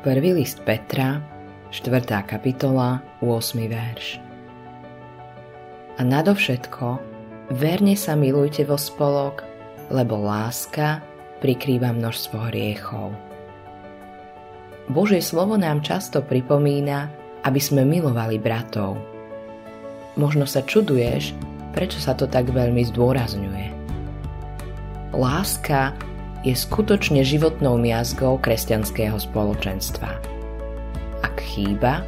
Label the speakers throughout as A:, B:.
A: Prvý list Petra, 4. kapitola, 8. verš. A nadovšetko, verne sa milujte vo spolok, lebo láska prikrýva množstvo hriechov. Božie slovo nám často pripomína, aby sme milovali bratov. Možno sa čuduješ, prečo sa to tak veľmi zdôrazňuje. Láska je skutočne životnou miazgou kresťanského spoločenstva. Ak chýba,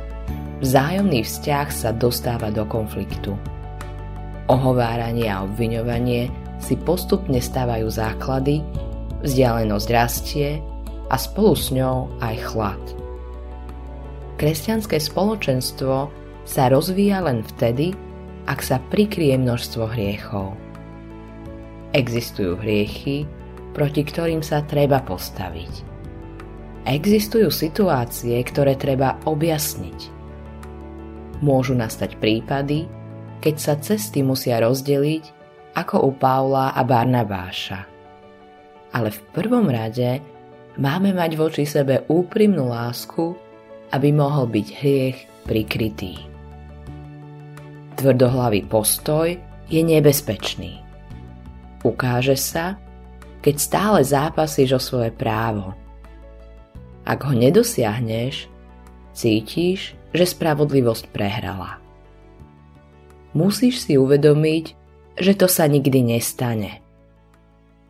A: vzájomný vzťah sa dostáva do konfliktu. Ohováranie a obviňovanie si postupne stávajú základy, vzdialenosť rastie a spolu s ňou aj chlad. Kresťanské spoločenstvo sa rozvíja len vtedy, ak sa prikrie množstvo hriechov. Existujú hriechy, proti ktorým sa treba postaviť. Existujú situácie, ktoré treba objasniť. Môžu nastať prípady, keď sa cesty musia rozdeliť ako u Paula a Barnabáša. Ale v prvom rade máme mať voči sebe úprimnú lásku, aby mohol byť hriech prikrytý. Tvrdohlavý postoj je nebezpečný. Ukáže sa, keď stále zápasíš o svoje právo. Ak ho nedosiahneš, cítiš, že spravodlivosť prehrala. Musíš si uvedomiť, že to sa nikdy nestane.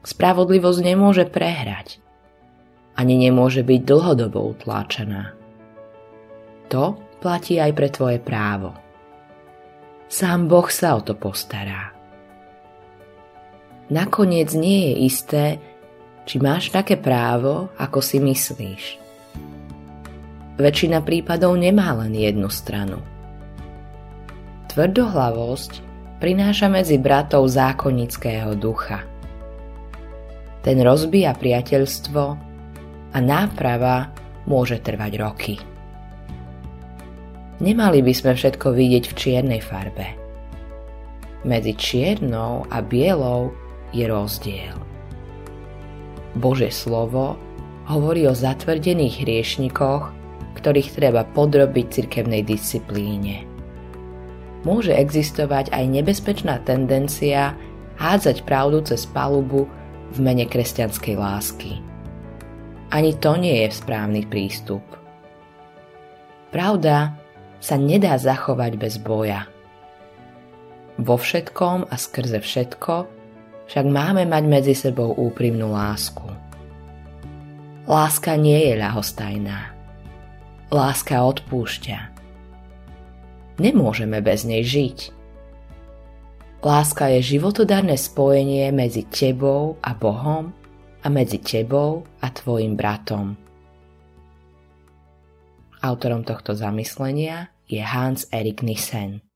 A: Spravodlivosť nemôže prehrať. Ani nemôže byť dlhodobo utláčaná. To platí aj pre tvoje právo. Sám Boh sa o to postará nakoniec nie je isté, či máš také právo, ako si myslíš. Väčšina prípadov nemá len jednu stranu. Tvrdohlavosť prináša medzi bratov zákonického ducha. Ten rozbíja priateľstvo a náprava môže trvať roky. Nemali by sme všetko vidieť v čiernej farbe. Medzi čiernou a bielou je rozdiel. Bože slovo hovorí o zatvrdených hriešnikoch, ktorých treba podrobiť cirkevnej disciplíne. Môže existovať aj nebezpečná tendencia hádzať pravdu cez palubu v mene kresťanskej lásky. Ani to nie je správny prístup. Pravda sa nedá zachovať bez boja. Vo všetkom a skrze všetko však máme mať medzi sebou úprimnú lásku. Láska nie je ľahostajná. Láska odpúšťa. Nemôžeme bez nej žiť. Láska je životodarné spojenie medzi tebou a Bohom a medzi tebou a tvojim bratom. Autorom tohto zamyslenia je Hans Erik Nissen.